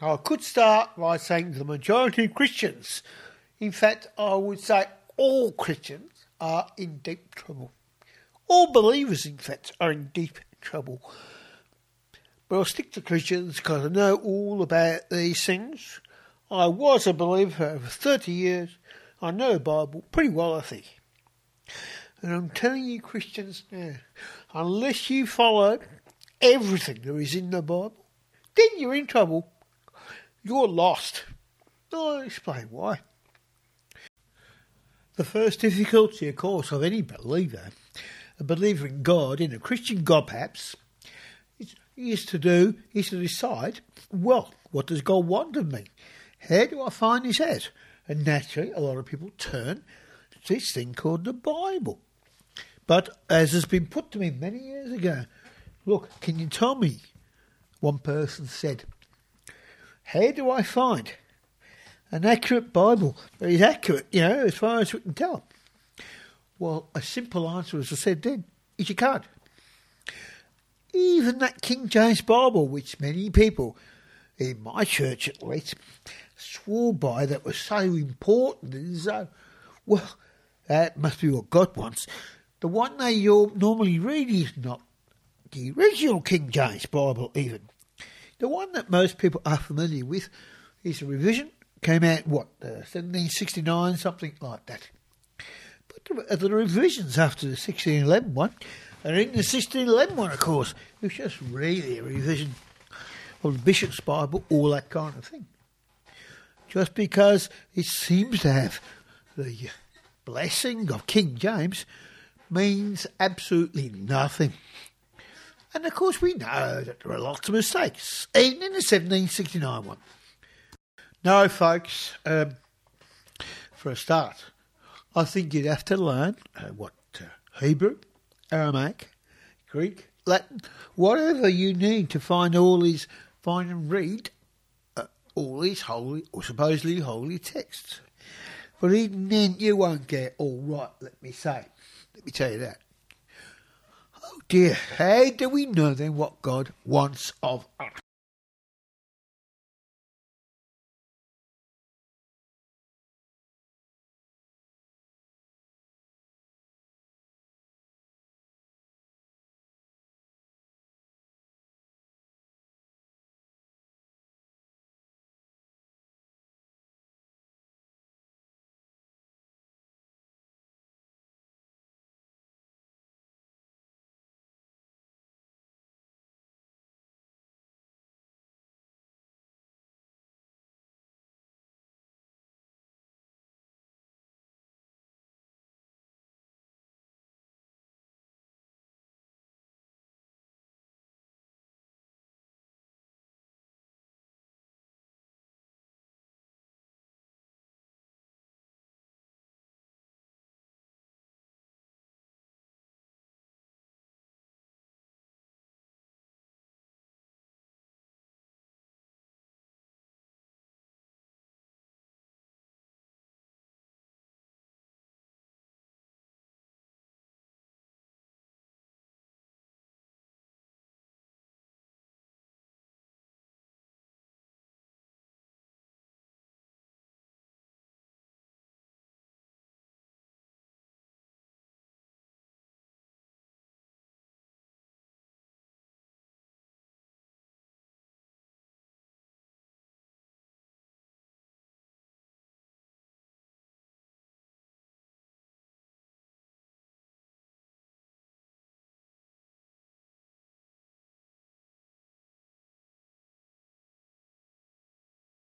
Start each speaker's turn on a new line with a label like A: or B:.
A: Now, I could start by saying the majority of Christians, in fact, I would say all Christians, are in deep trouble. All believers, in fact, are in deep trouble. But I'll stick to Christians because I know all about these things. I was a believer for over 30 years. I know the Bible pretty well, I think. And I'm telling you, Christians, now, unless you follow everything there is in the Bible, then you're in trouble. You're lost. I'll explain why. The first difficulty, of course, of any believer, a believer in God, in a Christian God perhaps, is to do, is to decide, well, what does God want of me? How do I find this out? And naturally, a lot of people turn to this thing called the Bible. But as has been put to me many years ago, look, can you tell me? One person said, How do I find an accurate Bible that is accurate, you know, as far as we can tell? Well, a simple answer, as I said then, is you can't. Even that King James Bible, which many people, in my church at least, swore by that was so important and so, well, that must be what God wants. The one they normally read is not the original King James Bible, even. The one that most people are familiar with is a revision. Came out, what, uh, 1769, something like that. But the, the revisions after the 1611 one, and in the 1611 one, of course, it was just really a revision of the Bishop's Bible, all that kind of thing. Just because it seems to have the blessing of King James means absolutely nothing. And of course, we know that there are lots of mistakes, even in the 1769 one. No, folks, um, for a start, I think you'd have to learn uh, what uh, Hebrew, Aramaic, Greek, Latin, whatever you need to find all these, find and read uh, all these holy or supposedly holy texts. But even then, you won't get all right, let me say. Let me tell you that. Dear, how do we know then what God wants of us?